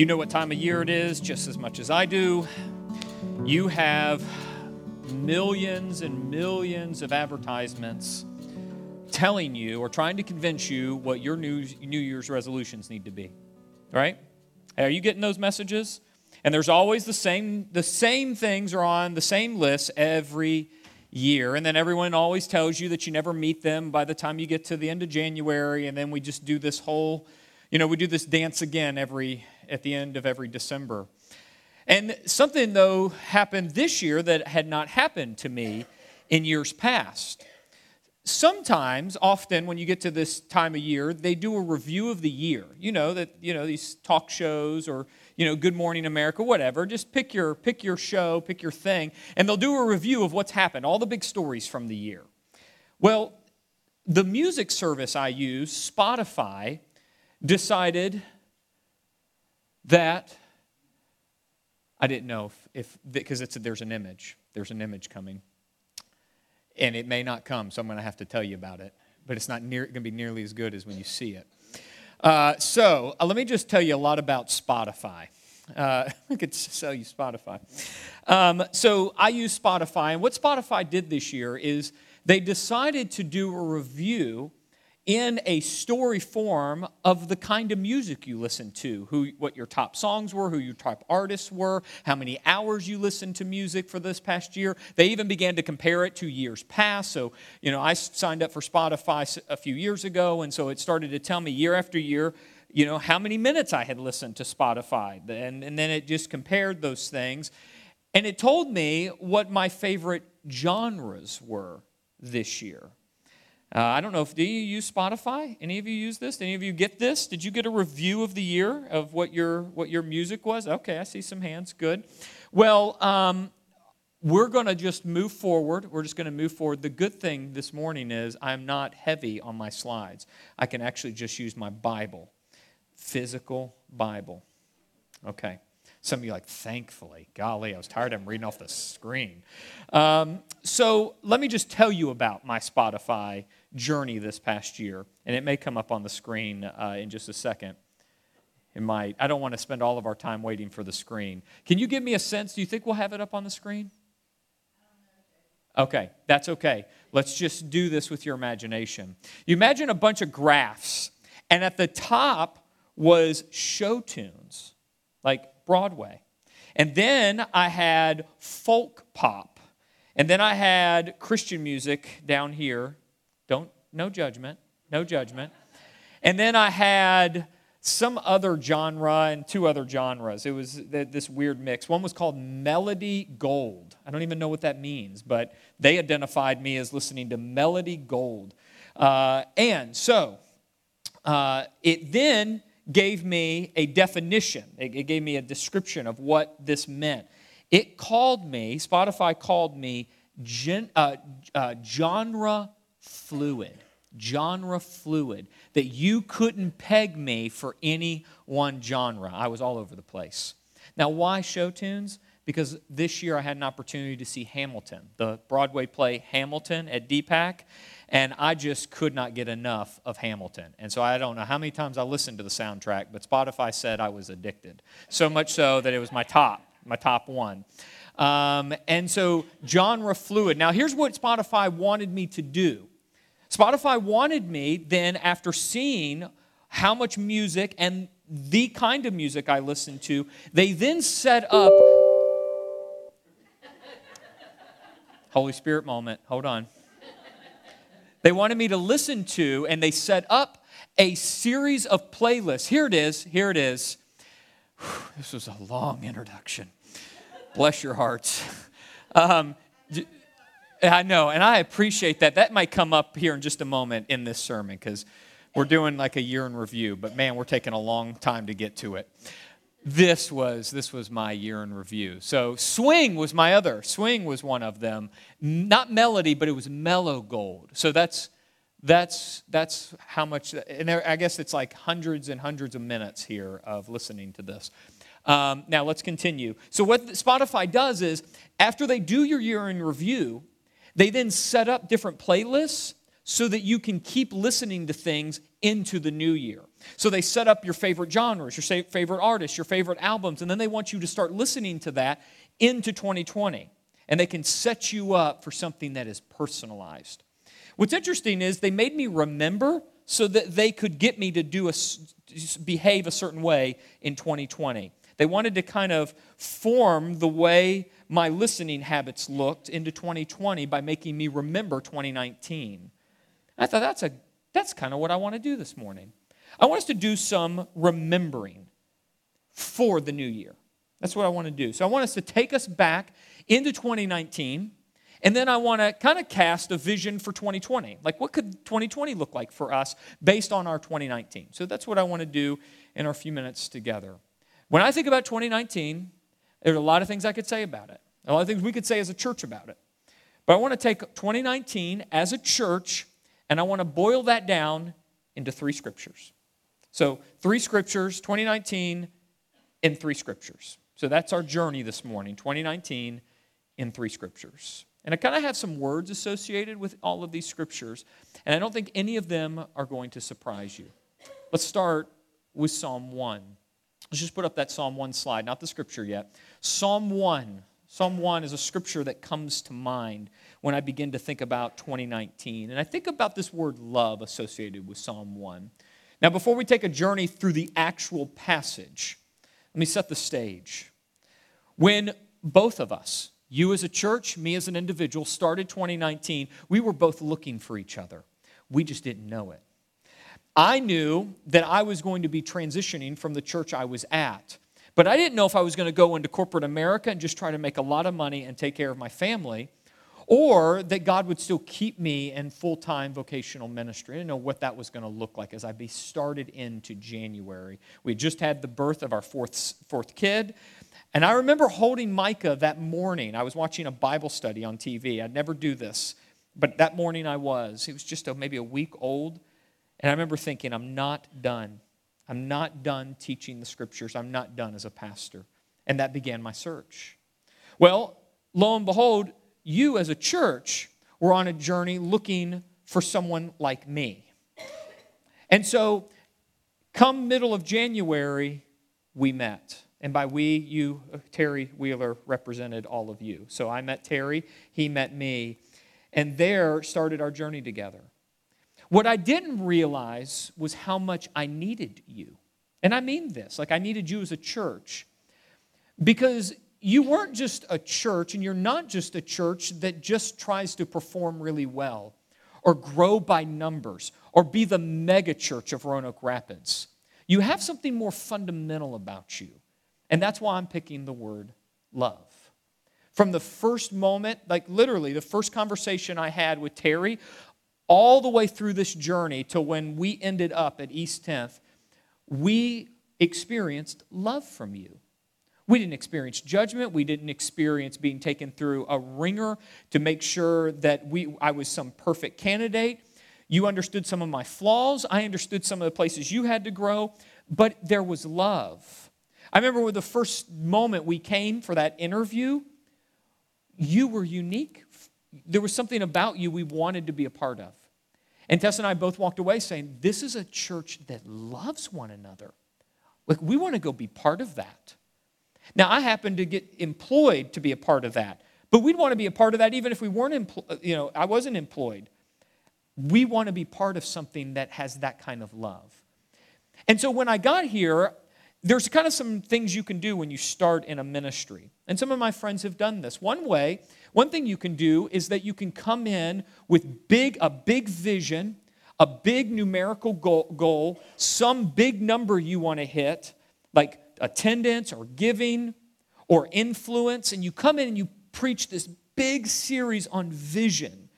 You know what time of year it is just as much as I do. You have millions and millions of advertisements telling you or trying to convince you what your New, New Year's resolutions need to be. Right? Are you getting those messages? And there's always the same the same things are on the same list every year. And then everyone always tells you that you never meet them by the time you get to the end of January. And then we just do this whole, you know, we do this dance again every at the end of every December. And something, though, happened this year that had not happened to me in years past. Sometimes, often, when you get to this time of year, they do a review of the year. You know, that, you know, these talk shows or, you know, Good Morning America, whatever. Just pick your, pick your show, pick your thing, and they'll do a review of what's happened, all the big stories from the year. Well, the music service I use, Spotify, decided that I didn't know if, because it's there's an image. There's an image coming. And it may not come, so I'm going to have to tell you about it. But it's not near, going to be nearly as good as when you see it. Uh, so uh, let me just tell you a lot about Spotify. Uh, I could sell you Spotify. Um, so I use Spotify, and what Spotify did this year is they decided to do a review in a story form of the kind of music you listen to, who, what your top songs were, who your top artists were, how many hours you listened to music for this past year. They even began to compare it to years past. So, you know, I signed up for Spotify a few years ago, and so it started to tell me year after year, you know, how many minutes I had listened to Spotify. And, and then it just compared those things. And it told me what my favorite genres were this year. Uh, I don't know if do you use Spotify? Any of you use this? Any of you get this? Did you get a review of the year of what your what your music was? Okay, I see some hands. Good. Well, um, we're going to just move forward. We're just going to move forward. The good thing this morning is I'm not heavy on my slides. I can actually just use my Bible, physical Bible. Okay. Some of you like, thankfully, golly, I was tired of reading off the screen. Um, so let me just tell you about my Spotify journey this past year, and it may come up on the screen uh, in just a second. It might. I don't want to spend all of our time waiting for the screen. Can you give me a sense? Do you think we'll have it up on the screen? Okay, that's okay. Let's just do this with your imagination. You imagine a bunch of graphs, and at the top was show tunes, like Broadway. And then I had folk pop. And then I had Christian music down here. Don't, no judgment, no judgment. And then I had some other genre and two other genres. It was this weird mix. One was called Melody Gold. I don't even know what that means, but they identified me as listening to Melody Gold. Uh, and so uh, it then gave me a definition, it, gave me a description of what this meant. It called me, Spotify called me gen, uh, uh, genre fluid. Genre fluid. That you couldn't peg me for any one genre. I was all over the place. Now, why show tunes? Because this year I had an opportunity to see Hamilton, the Broadway play Hamilton at DPAC and I just could not get enough of Hamilton. And so I don't know how many times I listened to the soundtrack, but Spotify said I was addicted. So much so that it was my top, my top one. Um, and so genre fluid. Now, here's what Spotify wanted me to do Spotify wanted me then, after seeing how much music and the kind of music I listened to, they then set up. Holy Spirit moment. Hold on. They wanted me to listen to, and they set up a series of playlists. Here it is. Here it is. This was a long introduction. Bless your hearts. Um, I know, and I appreciate that. That might come up here in just a moment in this sermon because we're doing like a year in review, but man, we're taking a long time to get to it. This was this was my year in review. So swing was my other swing was one of them. Not melody but it was mellow gold. So that's that's that's how much and i guess it's like hundreds and hundreds of minutes here of listening to this. Um, now let's continue. So what spotify does is after they do your year in review they then set up different playlists so that you can keep listening to things into the new year. So they set up your favorite genres, your favorite artists, your favorite albums, and then they want you to start listening to that into 2020. And they can set you up for something that is personalized. What's interesting is they made me remember so that they could get me to do a, behave a certain way in 2020. They wanted to kind of form the way my listening habits looked into 2020 by making me remember 2019. I thought that's, a, that's kind of what I want to do this morning. I want us to do some remembering for the new year. That's what I want to do. So I want us to take us back into 2019, and then I want to kind of cast a vision for 2020. Like, what could 2020 look like for us based on our 2019? So that's what I want to do in our few minutes together. When I think about 2019, there are a lot of things I could say about it, a lot of things we could say as a church about it. But I want to take 2019 as a church and I want to boil that down into three scriptures. So, three scriptures, 2019 in three scriptures. So, that's our journey this morning, 2019 in three scriptures. And I kind of have some words associated with all of these scriptures, and I don't think any of them are going to surprise you. Let's start with Psalm 1. Let's just put up that Psalm 1 slide, not the scripture yet. Psalm 1. Psalm 1 is a scripture that comes to mind when I begin to think about 2019. And I think about this word love associated with Psalm 1. Now, before we take a journey through the actual passage, let me set the stage. When both of us, you as a church, me as an individual, started 2019, we were both looking for each other. We just didn't know it. I knew that I was going to be transitioning from the church I was at. But I didn't know if I was going to go into corporate America and just try to make a lot of money and take care of my family, or that God would still keep me in full time vocational ministry. I didn't know what that was going to look like as I be started into January. We just had the birth of our fourth, fourth kid. And I remember holding Micah that morning. I was watching a Bible study on TV. I'd never do this, but that morning I was. He was just a, maybe a week old. And I remember thinking, I'm not done. I'm not done teaching the scriptures. I'm not done as a pastor. And that began my search. Well, lo and behold, you as a church were on a journey looking for someone like me. And so, come middle of January, we met. And by we, you, uh, Terry Wheeler, represented all of you. So I met Terry, he met me, and there started our journey together. What I didn't realize was how much I needed you. And I mean this like, I needed you as a church. Because you weren't just a church, and you're not just a church that just tries to perform really well or grow by numbers or be the mega church of Roanoke Rapids. You have something more fundamental about you. And that's why I'm picking the word love. From the first moment, like literally the first conversation I had with Terry, all the way through this journey to when we ended up at East 10th, we experienced love from you. We didn't experience judgment. We didn't experience being taken through a wringer to make sure that we, I was some perfect candidate. You understood some of my flaws. I understood some of the places you had to grow, but there was love. I remember the first moment we came for that interview, you were unique. There was something about you we wanted to be a part of. And Tess and I both walked away saying, This is a church that loves one another. Like, we want to go be part of that. Now, I happen to get employed to be a part of that, but we'd want to be a part of that even if we weren't, empl- uh, you know, I wasn't employed. We want to be part of something that has that kind of love. And so when I got here, there's kind of some things you can do when you start in a ministry. And some of my friends have done this. One way one thing you can do is that you can come in with big a big vision, a big numerical goal, goal some big number you want to hit, like attendance or giving or influence, and you come in and you preach this big series on vision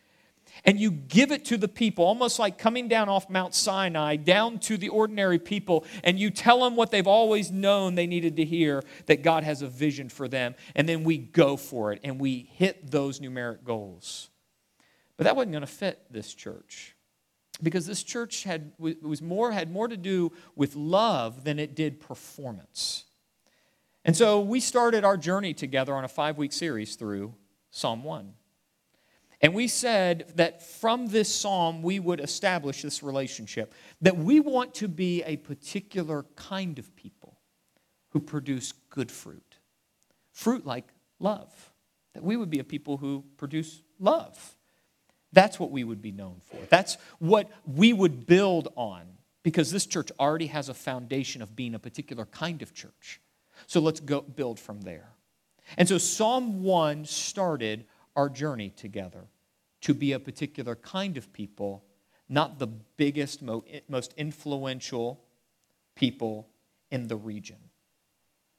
and you give it to the people, almost like coming down off Mount Sinai, down to the ordinary people, and you tell them what they've always known they needed to hear that God has a vision for them. And then we go for it and we hit those numeric goals. But that wasn't going to fit this church because this church had, was more, had more to do with love than it did performance. And so we started our journey together on a five week series through Psalm 1. And we said that from this psalm, we would establish this relationship, that we want to be a particular kind of people who produce good fruit. Fruit like love. That we would be a people who produce love. That's what we would be known for. That's what we would build on because this church already has a foundation of being a particular kind of church. So let's go build from there. And so Psalm 1 started our journey together to be a particular kind of people, not the biggest, most influential people in the region.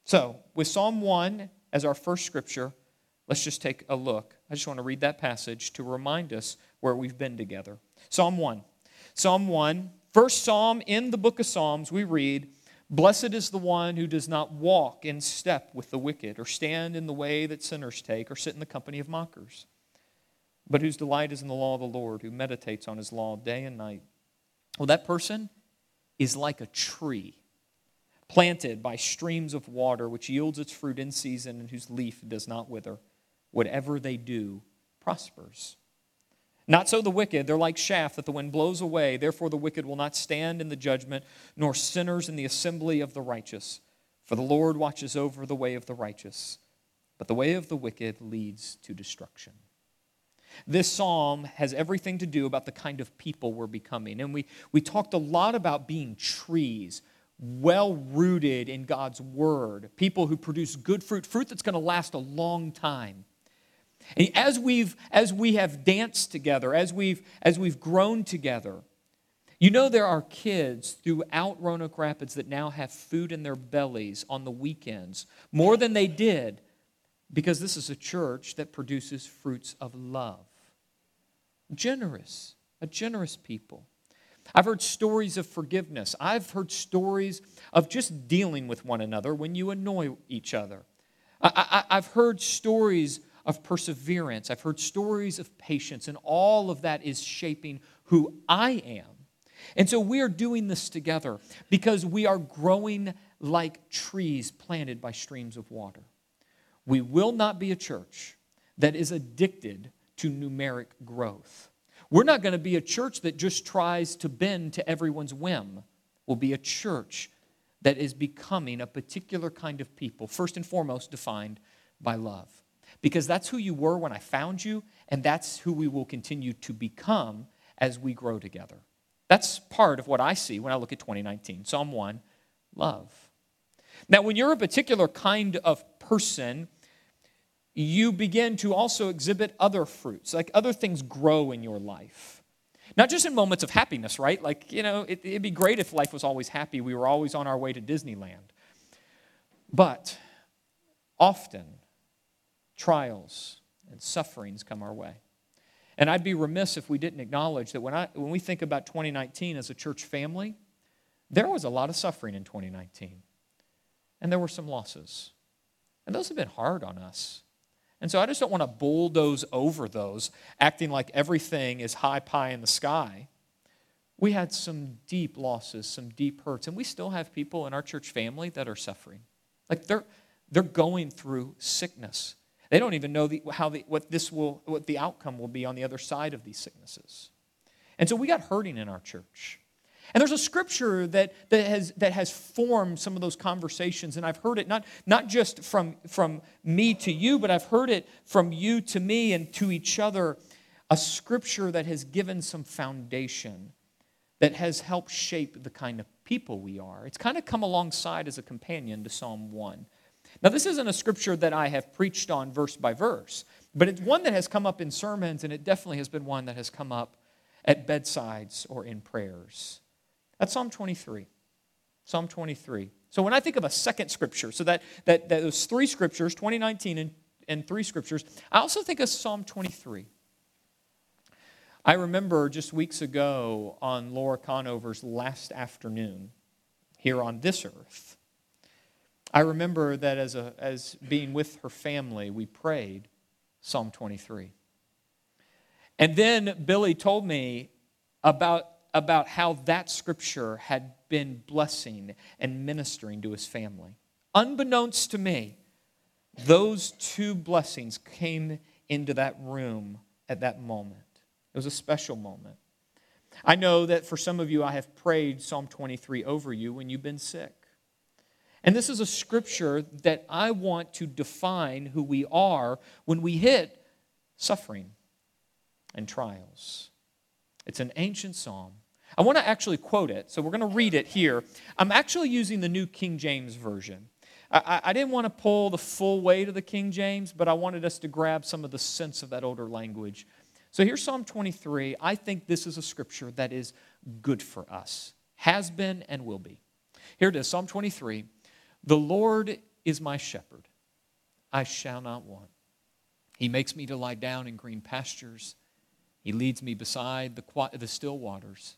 So, with Psalm 1 as our first scripture, let's just take a look. I just want to read that passage to remind us where we've been together. Psalm 1. Psalm 1, first psalm in the book of Psalms, we read, Blessed is the one who does not walk in step with the wicked, or stand in the way that sinners take, or sit in the company of mockers, but whose delight is in the law of the Lord, who meditates on his law day and night. Well, that person is like a tree planted by streams of water, which yields its fruit in season and whose leaf does not wither. Whatever they do prospers. Not so the wicked. They're like chaff that the wind blows away. Therefore, the wicked will not stand in the judgment, nor sinners in the assembly of the righteous. For the Lord watches over the way of the righteous, but the way of the wicked leads to destruction. This psalm has everything to do about the kind of people we're becoming. And we, we talked a lot about being trees, well rooted in God's word, people who produce good fruit, fruit that's going to last a long time. And as we've as we have danced together, as we've as we've grown together, you know there are kids throughout Roanoke Rapids that now have food in their bellies on the weekends, more than they did, because this is a church that produces fruits of love. Generous, a generous people. I've heard stories of forgiveness. I've heard stories of just dealing with one another when you annoy each other. I, have heard stories of perseverance. I've heard stories of patience, and all of that is shaping who I am. And so we are doing this together because we are growing like trees planted by streams of water. We will not be a church that is addicted to numeric growth. We're not going to be a church that just tries to bend to everyone's whim. We'll be a church that is becoming a particular kind of people, first and foremost defined by love because that's who you were when I found you, and that's who we will continue to become as we grow together. That's part of what I see when I look at 2019. Psalm 1, love. Now, when you're a particular kind of person, you begin to also exhibit other fruits, like other things grow in your life. Not just in moments of happiness, right? Like, you know, it, would be great if life was always happy. We were always on our way to Disneyland. But often, trials and sufferings come our way. And I'd be remiss if we didn't acknowledge that when, I, when we think about 2019 as a church family, there was a lot of suffering in 2019. And there were some losses. And those have been hard on us. And so I just don't want to bulldoze over those, acting like everything is high pie in the sky. We had some deep losses, some deep hurts, and we still have people in our church family that are suffering. Like they're, they're going through sickness. They don't even know the, how the, what this will, what the outcome will be on the other side of these sicknesses. And so we got hurting in our church. And there's a scripture that, that, has, that has formed some of those conversations, and I've heard it not, not just from, from me to you, but I've heard it from you to me and to each other. A scripture that has given some foundation, that has helped shape the kind of people we are. It's kind of come alongside as a companion to Psalm 1. Now, this isn't a scripture that I have preached on verse by verse, but it's one that has come up in sermons, and it definitely has been one that has come up at bedsides or in prayers. That's Psalm 23. Psalm 23. So when I think of a second scripture, so that, that, that those three scriptures, 2019 and, and three scriptures, I also think of Psalm 23. I remember just weeks ago on Laura Conover's last afternoon here on this earth, I remember that as, a, as being with her family, we prayed Psalm 23. And then Billy told me about, about how that scripture had been blessing and ministering to his family. Unbeknownst to me, those two blessings came into that room at that moment. It was a special moment. I know that for some of you, I have prayed Psalm 23 over you when you've been sick. And this is a scripture that I want to define who we are when we hit suffering and trials. It's an ancient psalm. I want to actually quote it, so we're going to read it here. I'm actually using the New King James Version. I, I, didn't want to pull the full weight of the King James, but I wanted us to grab some of the sense of that older language. So here's Psalm 23. I think this is a scripture that is good for us, has been and will be. Here it is Psalm 23. The Lord is my shepherd, I shall not want. He makes me to lie down in green pastures. He leads me beside the, the still waters.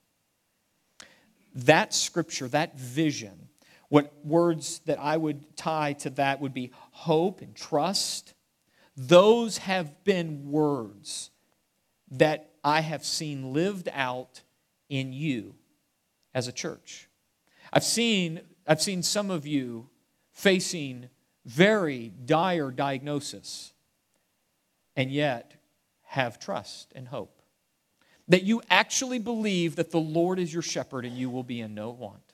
That scripture, that vision, what words that I would tie to that would be hope and trust. Those have been words that I have seen lived out in you as a church. I've seen, I've seen some of you facing very dire diagnosis and yet have trust and hope. That you actually believe that the Lord is your shepherd and you will be in no want.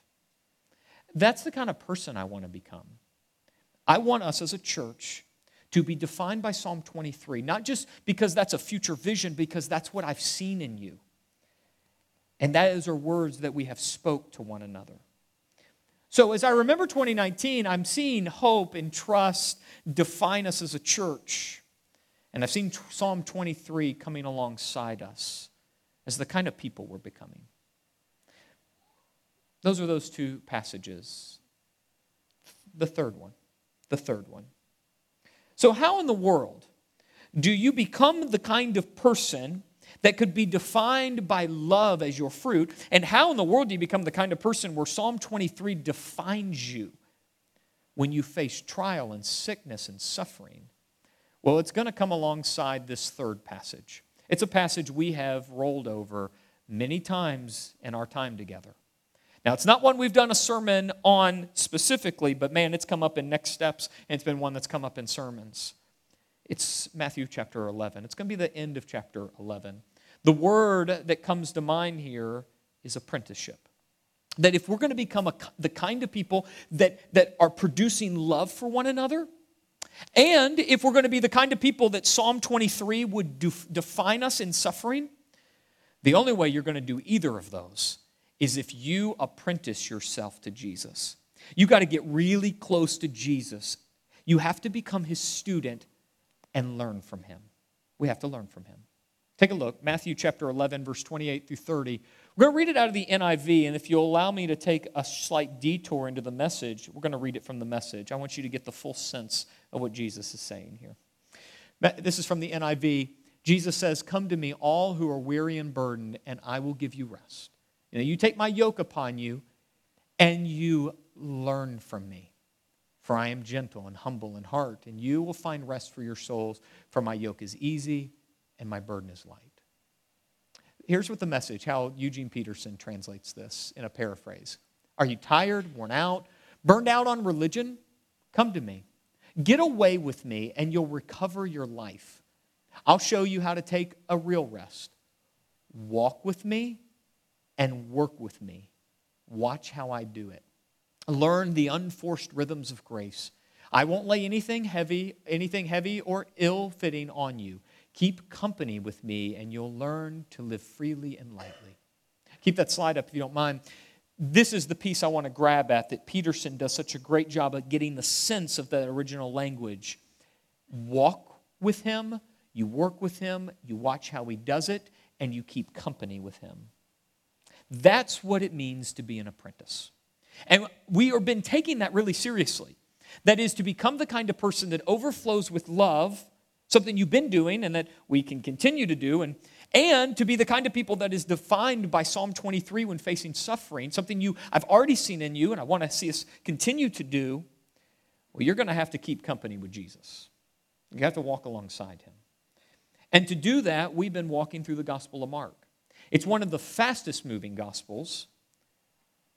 That's the kind of person I want to become. I want us as a church to be defined by Psalm 23, not just because that's a future vision, because that's what I've seen in you. And those are words that we have spoke to one another. So as I remember 2019, I'm seeing hope and trust define us as a church. And I've seen Psalm 23 coming alongside us as the kind of people we're becoming. Those are those two passages. The third one. The third one. So, how in the world do you become the kind of person that could be defined by love as your fruit? And how in the world do you become the kind of person where Psalm 23 defines you when you face trial and sickness and suffering? Well, it's going to come alongside this third passage. It's a passage we have rolled over many times in our time together. Now, it's not one we've done a sermon on specifically, but man, it's come up in next steps, and it's been one that's come up in sermons. It's Matthew chapter 11. It's going to be the end of chapter 11. The word that comes to mind here is apprenticeship. That if we're going to become a, the kind of people that, that are producing love for one another, and if we're going to be the kind of people that Psalm 23 would define us in suffering, the only way you're going to do either of those is if you apprentice yourself to Jesus. You got to get really close to Jesus. You have to become his student and learn from him. We have to learn from him. Take a look, Matthew chapter 11, verse 28 through 30. We're going to read it out of the NIV, and if you'll allow me to take a slight detour into the message, we're going to read it from the message. I want you to get the full sense of what Jesus is saying here. This is from the NIV. Jesus says, Come to me, all who are weary and burdened, and I will give you rest. You know, you take my yoke upon you and you learn from me. For I am gentle and humble in heart, and you will find rest for your souls. For my yoke is easy and my burden is light. Here's what the message, how Eugene Peterson translates this in a paraphrase. Are you tired, worn out, burned out on religion? Come to me. Get away with me, and you'll recover your life. I'll show you how to take a real rest. Walk with me, and work with me. Watch how I do it. Learn the unforced rhythms of grace. I won't lay anything heavy, anything heavy or ill-fitting on you. Keep company with me and you'll learn to live freely and lightly. Keep that slide up if you don't mind. This is the piece I want to grab at that Peterson does such a great job at getting the sense of the original language. Walk with him, you work with him, you watch how he does it, and you keep company with him. That's what it means to be an apprentice. And we have been taking that really seriously. That is to become the kind of person that overflows with love, something you've been doing and that we can continue to do. And, and to be the kind of people that is defined by Psalm 23 when facing suffering, something you I've already seen in you and I want to see us continue to do, well, you're going to have to keep company with Jesus. You have to walk alongside him. And to do that, we've been walking through the Gospel of Mark. It's one of the fastest moving Gospels.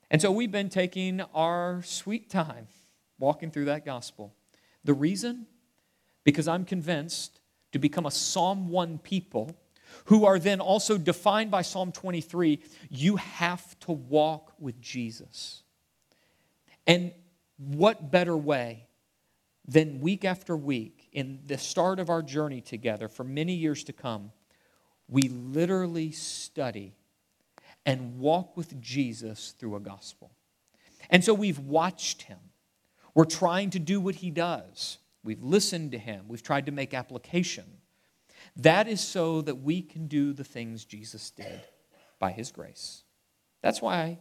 And so we've been taking our sweet time walking through that Gospel. The reason? Because I'm convinced to become a Psalm 1 people who are then also defined by Psalm 23, you have to walk with Jesus. And what better way than week after week in the start of our journey together for many years to come, we literally study and walk with Jesus through a gospel. And so we've watched him. We're trying to do what he does. We've listened to him. We've tried to make application. That is so that we can do the things Jesus did by his grace. That's why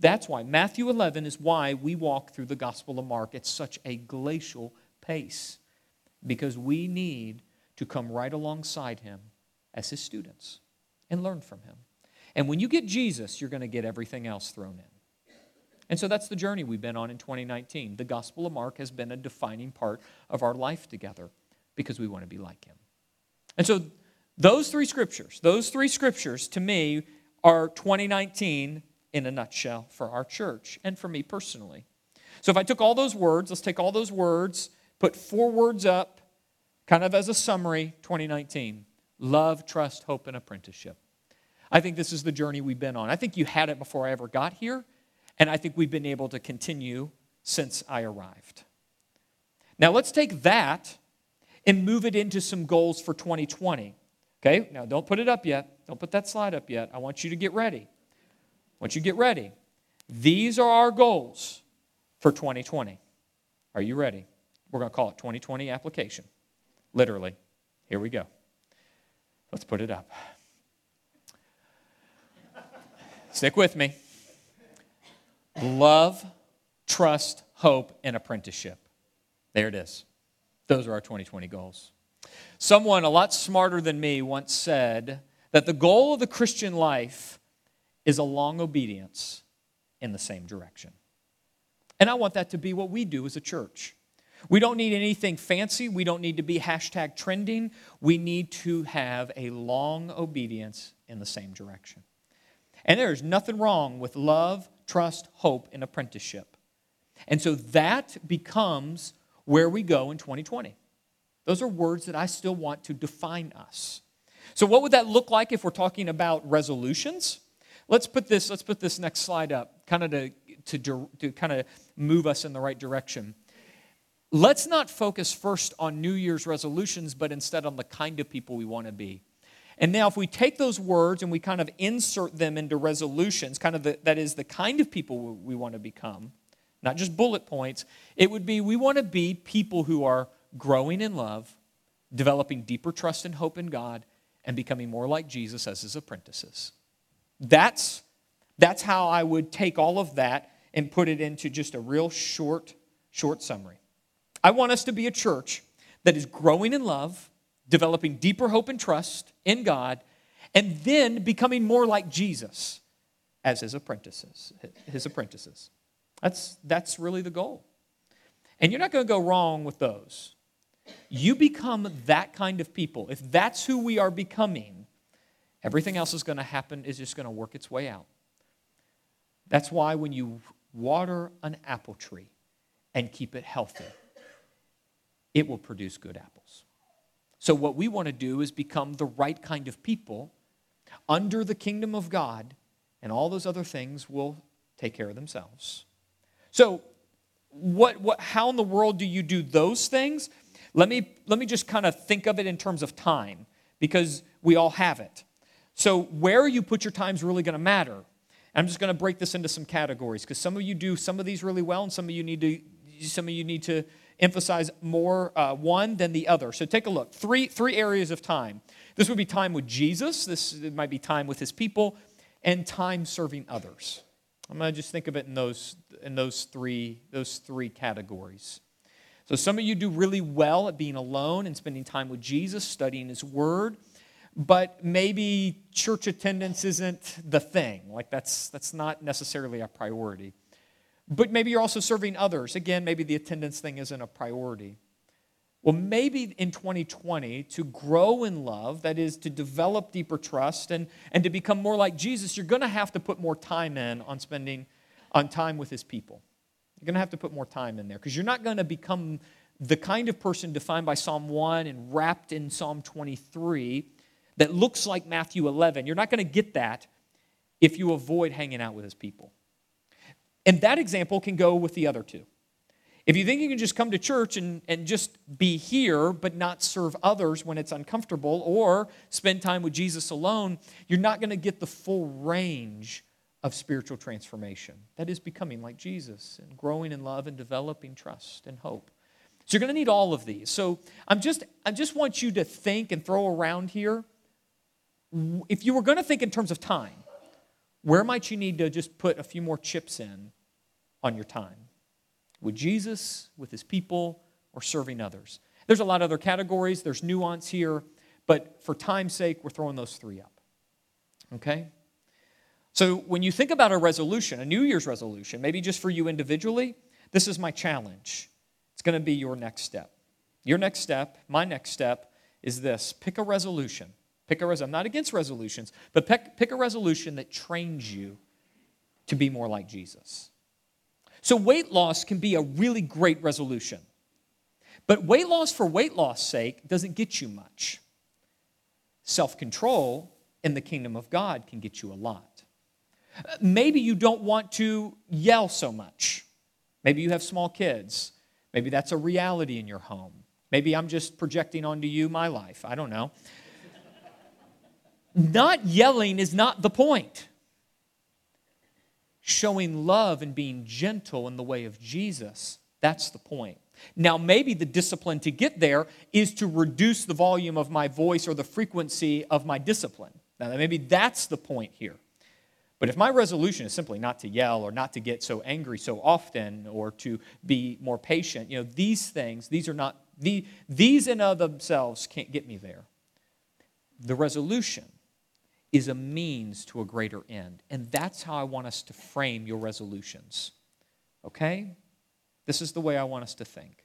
that's why Matthew 11 is why we walk through the Gospel of Mark at such a glacial pace because we need to come right alongside him as his students and learn from him. And when you get Jesus, you're going to get everything else thrown in. And so that's the journey we've been on in 2019. The Gospel of Mark has been a defining part of our life together because we want to be like him. And so those three scriptures, those three scriptures to me are 2019 in a nutshell for our church and for me personally. So if I took all those words, let's take all those words, put four words up, kind of as a summary 2019 love, trust, hope, and apprenticeship. I think this is the journey we've been on. I think you had it before I ever got here, and I think we've been able to continue since I arrived. Now let's take that and move it into some goals for 2020. Okay, now don't put it up yet. Don't put that slide up yet. I want you to get ready. Want you get ready. These are our goals for 2020. Are you ready? We're going to call it 2020 application. Literally. Here we go. Let's put it up. Stick with me. Love, trust, hope, and apprenticeship. There it is. Those are our 2020 goals. Someone a lot smarter than me once said that the goal of the Christian life is a long obedience in the same direction. And I want that to be what we do as a church. We don't need anything fancy. We don't need to be hashtag trending. We need to have a long obedience in the same direction. And there's nothing wrong with love, trust, hope, and apprenticeship. And so that becomes where we go in 2020. Those are words that I still want to define us. So what would that look like if we're talking about resolutions? Let's put this let's put this next slide up kind of to to, to kind of move us in the right direction. Let's not focus first on New Year's resolutions, but instead on the kind of people we want to be. And now, if we take those words and we kind of insert them into resolutions, kind of the, that is the kind of people we want to become, not just bullet points. It would be we want to be people who are growing in love, developing deeper trust and hope in God, and becoming more like Jesus as his apprentices. That's, that's how I would take all of that and put it into just a real short, short summary. I want us to be a church that is growing in love, developing deeper hope and trust in God, and then becoming more like Jesus as his apprentices. His apprentices. That's, that's really the goal. And you're not going to go wrong with those. You become that kind of people. If that's who we are becoming, everything else is going to happen, is just going to work its way out. That's why when you water an apple tree and keep it healthy, it will produce good apples. So, what we want to do is become the right kind of people under the kingdom of God, and all those other things will take care of themselves. So, what, what, how in the world do you do those things? Let me, let me just kind of think of it in terms of time because we all have it. So, where you put your time is really going to matter. I'm just going to break this into some categories because some of you do some of these really well, and some of you need to some of you need to emphasize more uh, one than the other. So take a look. Three three areas of time. This would be time with Jesus. This might be time with His people, and time serving others. I'm going to just think of it in those, in those, three, those three categories. So, some of you do really well at being alone and spending time with Jesus, studying His Word. but maybe church attendance isn't the thing. Like that's that's not necessarily a priority. But maybe you're also serving others. Again, maybe the attendance thing isn't a priority. Well, maybe in 2020, to grow in love, that is, to develop deeper trust and, and to become more like Jesus, you're going to have to put more time in on spending on time with his people. You're going to have to put more time in there because you're not going to become the kind of person defined by Psalm 1 and wrapped in Psalm 23 that looks like Matthew 11. You're not going to get that if you avoid hanging out with his people. And that example can go with the other two. If you think you can just come to church and, and just be here but not serve others when it's uncomfortable or spend time with Jesus alone, you're not going to get the full range of spiritual transformation. That is becoming like Jesus and growing in love and developing trust and hope. So you're going to need all of these. So I'm just I just want you to think and throw around here if you were going to think in terms of time, where might you need to just put a few more chips in on your time? With Jesus, with his people, or serving others? There's a lot of other categories, there's nuance here, but for time's sake, we're throwing those three up. Okay? So when you think about a resolution, a New Year's resolution, maybe just for you individually, this is my challenge. It's going to be your next step. Your next step, my next step, is this pick a resolution. Pick a resolution. I'm not against resolutions, but pick, pick a resolution that trains you to be more like Jesus. So, weight loss can be a really great resolution. But weight loss for weight loss sake doesn't get you much. Self control in the kingdom of God can get you a lot. Maybe you don't want to yell so much. Maybe you have small kids. Maybe that's a reality in your home. Maybe I'm just projecting onto you my life. I don't know. not yelling is not the point showing love and being gentle in the way of Jesus. That's the point. Now, maybe the discipline to get there is to reduce the volume of my voice or the frequency of my discipline. Now, maybe that's the point here. But if my resolution is simply not to yell or not to get so angry so often or to be more patient, you know, these things, these are not, the, these in of themselves can't get me there. The resolution is a means to a greater end. And that's how I want us to frame your resolutions. Okay? This is the way I want us to think.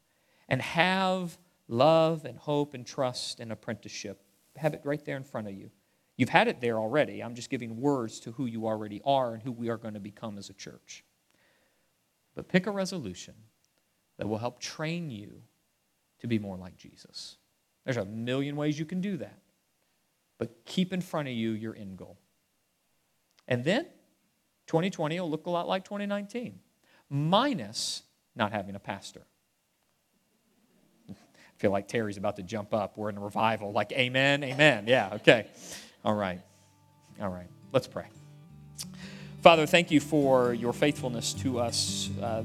And have love and hope and trust and apprenticeship. Have it right there in front of you. You've had it there already. I'm just giving words to who you already are and who we are going to become as a church. But pick a resolution that will help train you to be more like Jesus. There's a million ways you can do that but keep in front of you your end goal. And then 2020 will look a lot like 2019, minus not having a pastor. I feel like Terry's about to jump up. We're in a revival. Like, amen, amen. Yeah, okay. All right. All right. Let's pray. Father, thank you for your faithfulness to us uh,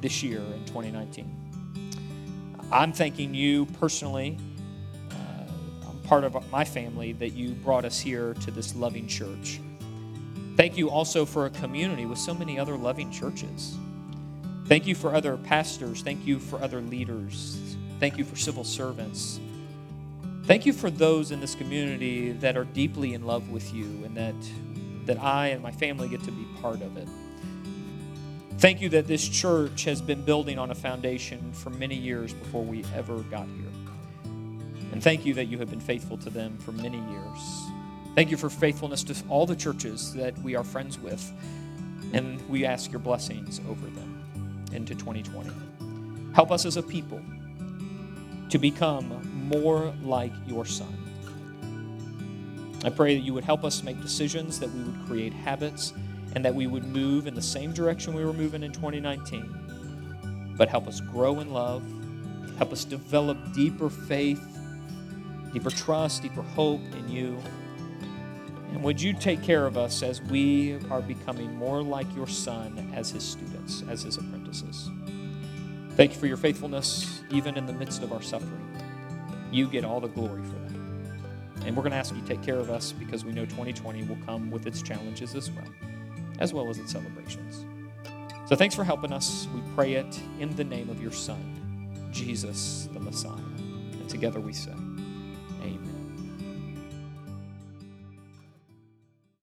this year in 2019. I'm thanking you personally part of my family that you brought us here to this loving church. Thank you also for a community with so many other loving churches. Thank you for other pastors. Thank you for other leaders. Thank you for civil servants. Thank you for those in this community that are deeply in love with you and that, that I and my family get to be part of it. Thank you that this church has been building on a foundation for many years before we ever got here. And thank you that you have been faithful to them for many years. Thank you for faithfulness to all the churches that we are friends with. And we ask your blessings over them into 2020. Help us as a people to become more like your Son. I pray that you would help us make decisions, that we would create habits, and that we would move in the same direction we were moving in 2019. But help us grow in love, help us develop deeper faith deeper trust, deeper hope in you. And would you take care of us as we are becoming more like your Son as his students, as his apprentices? Thank you for your faithfulness, even in the midst of our suffering. You get all the glory for that. And we're going to ask you to take care of us because we know 2020 will come with its challenges as well, as well as its celebrations. So thanks for helping us. We pray it in the name of your Son, Jesus the Messiah. And together we say.